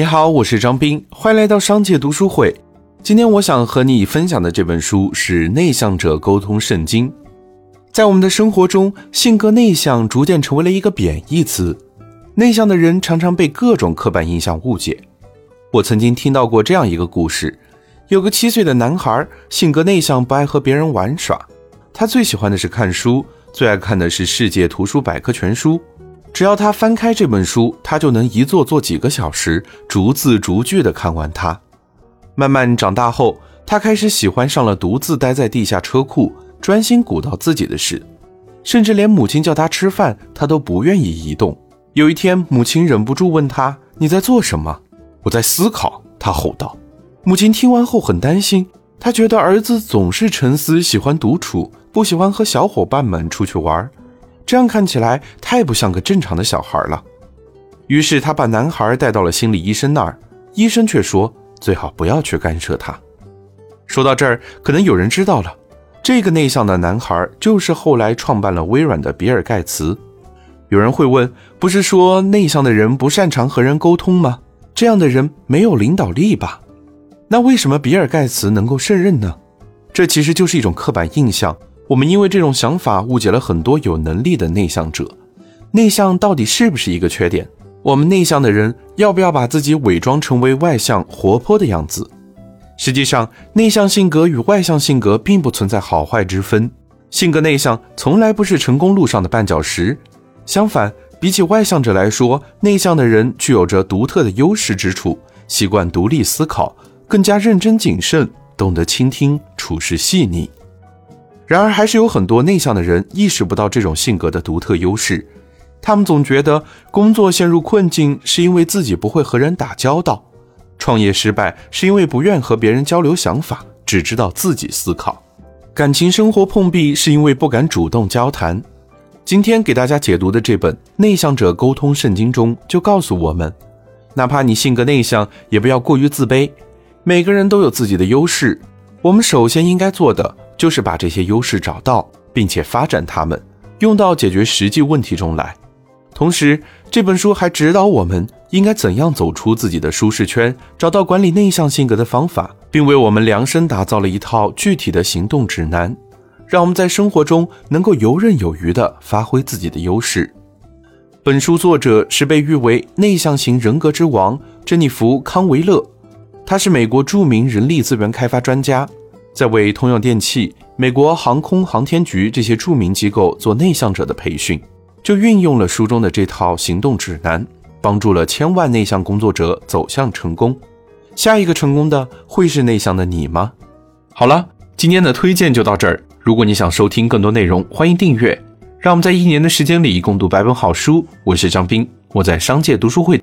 你好，我是张斌，欢迎来到商界读书会。今天我想和你分享的这本书是《内向者沟通圣经》。在我们的生活中，性格内向逐渐成为了一个贬义词。内向的人常常被各种刻板印象误解。我曾经听到过这样一个故事：有个七岁的男孩，性格内向，不爱和别人玩耍。他最喜欢的是看书，最爱看的是《世界图书百科全书》。只要他翻开这本书，他就能一坐坐几个小时，逐字逐句地看完它。慢慢长大后，他开始喜欢上了独自待在地下车库，专心鼓捣自己的事，甚至连母亲叫他吃饭，他都不愿意移动。有一天，母亲忍不住问他：“你在做什么？”“我在思考。”他吼道。母亲听完后很担心，她觉得儿子总是沉思，喜欢独处，不喜欢和小伙伴们出去玩。这样看起来太不像个正常的小孩了，于是他把男孩带到了心理医生那儿，医生却说最好不要去干涉他。说到这儿，可能有人知道了，这个内向的男孩就是后来创办了微软的比尔盖茨。有人会问，不是说内向的人不擅长和人沟通吗？这样的人没有领导力吧？那为什么比尔盖茨能够胜任呢？这其实就是一种刻板印象。我们因为这种想法误解了很多有能力的内向者。内向到底是不是一个缺点？我们内向的人要不要把自己伪装成为外向活泼的样子？实际上，内向性格与外向性格并不存在好坏之分。性格内向从来不是成功路上的绊脚石。相反，比起外向者来说，内向的人具有着独特的优势之处：习惯独立思考，更加认真谨慎，懂得倾听，处事细腻。然而，还是有很多内向的人意识不到这种性格的独特优势。他们总觉得工作陷入困境是因为自己不会和人打交道，创业失败是因为不愿和别人交流想法，只知道自己思考，感情生活碰壁是因为不敢主动交谈。今天给大家解读的这本《内向者沟通圣经》中就告诉我们，哪怕你性格内向，也不要过于自卑。每个人都有自己的优势，我们首先应该做的。就是把这些优势找到，并且发展它们，用到解决实际问题中来。同时，这本书还指导我们应该怎样走出自己的舒适圈，找到管理内向性格的方法，并为我们量身打造了一套具体的行动指南，让我们在生活中能够游刃有余地发挥自己的优势。本书作者是被誉为内向型人格之王珍妮弗·康维勒，他是美国著名人力资源开发专家。在为通用电气、美国航空航天局这些著名机构做内向者的培训，就运用了书中的这套行动指南，帮助了千万内向工作者走向成功。下一个成功的会是内向的你吗？好了，今天的推荐就到这儿。如果你想收听更多内容，欢迎订阅。让我们在一年的时间里共读百本好书。我是张斌，我在商界读书会。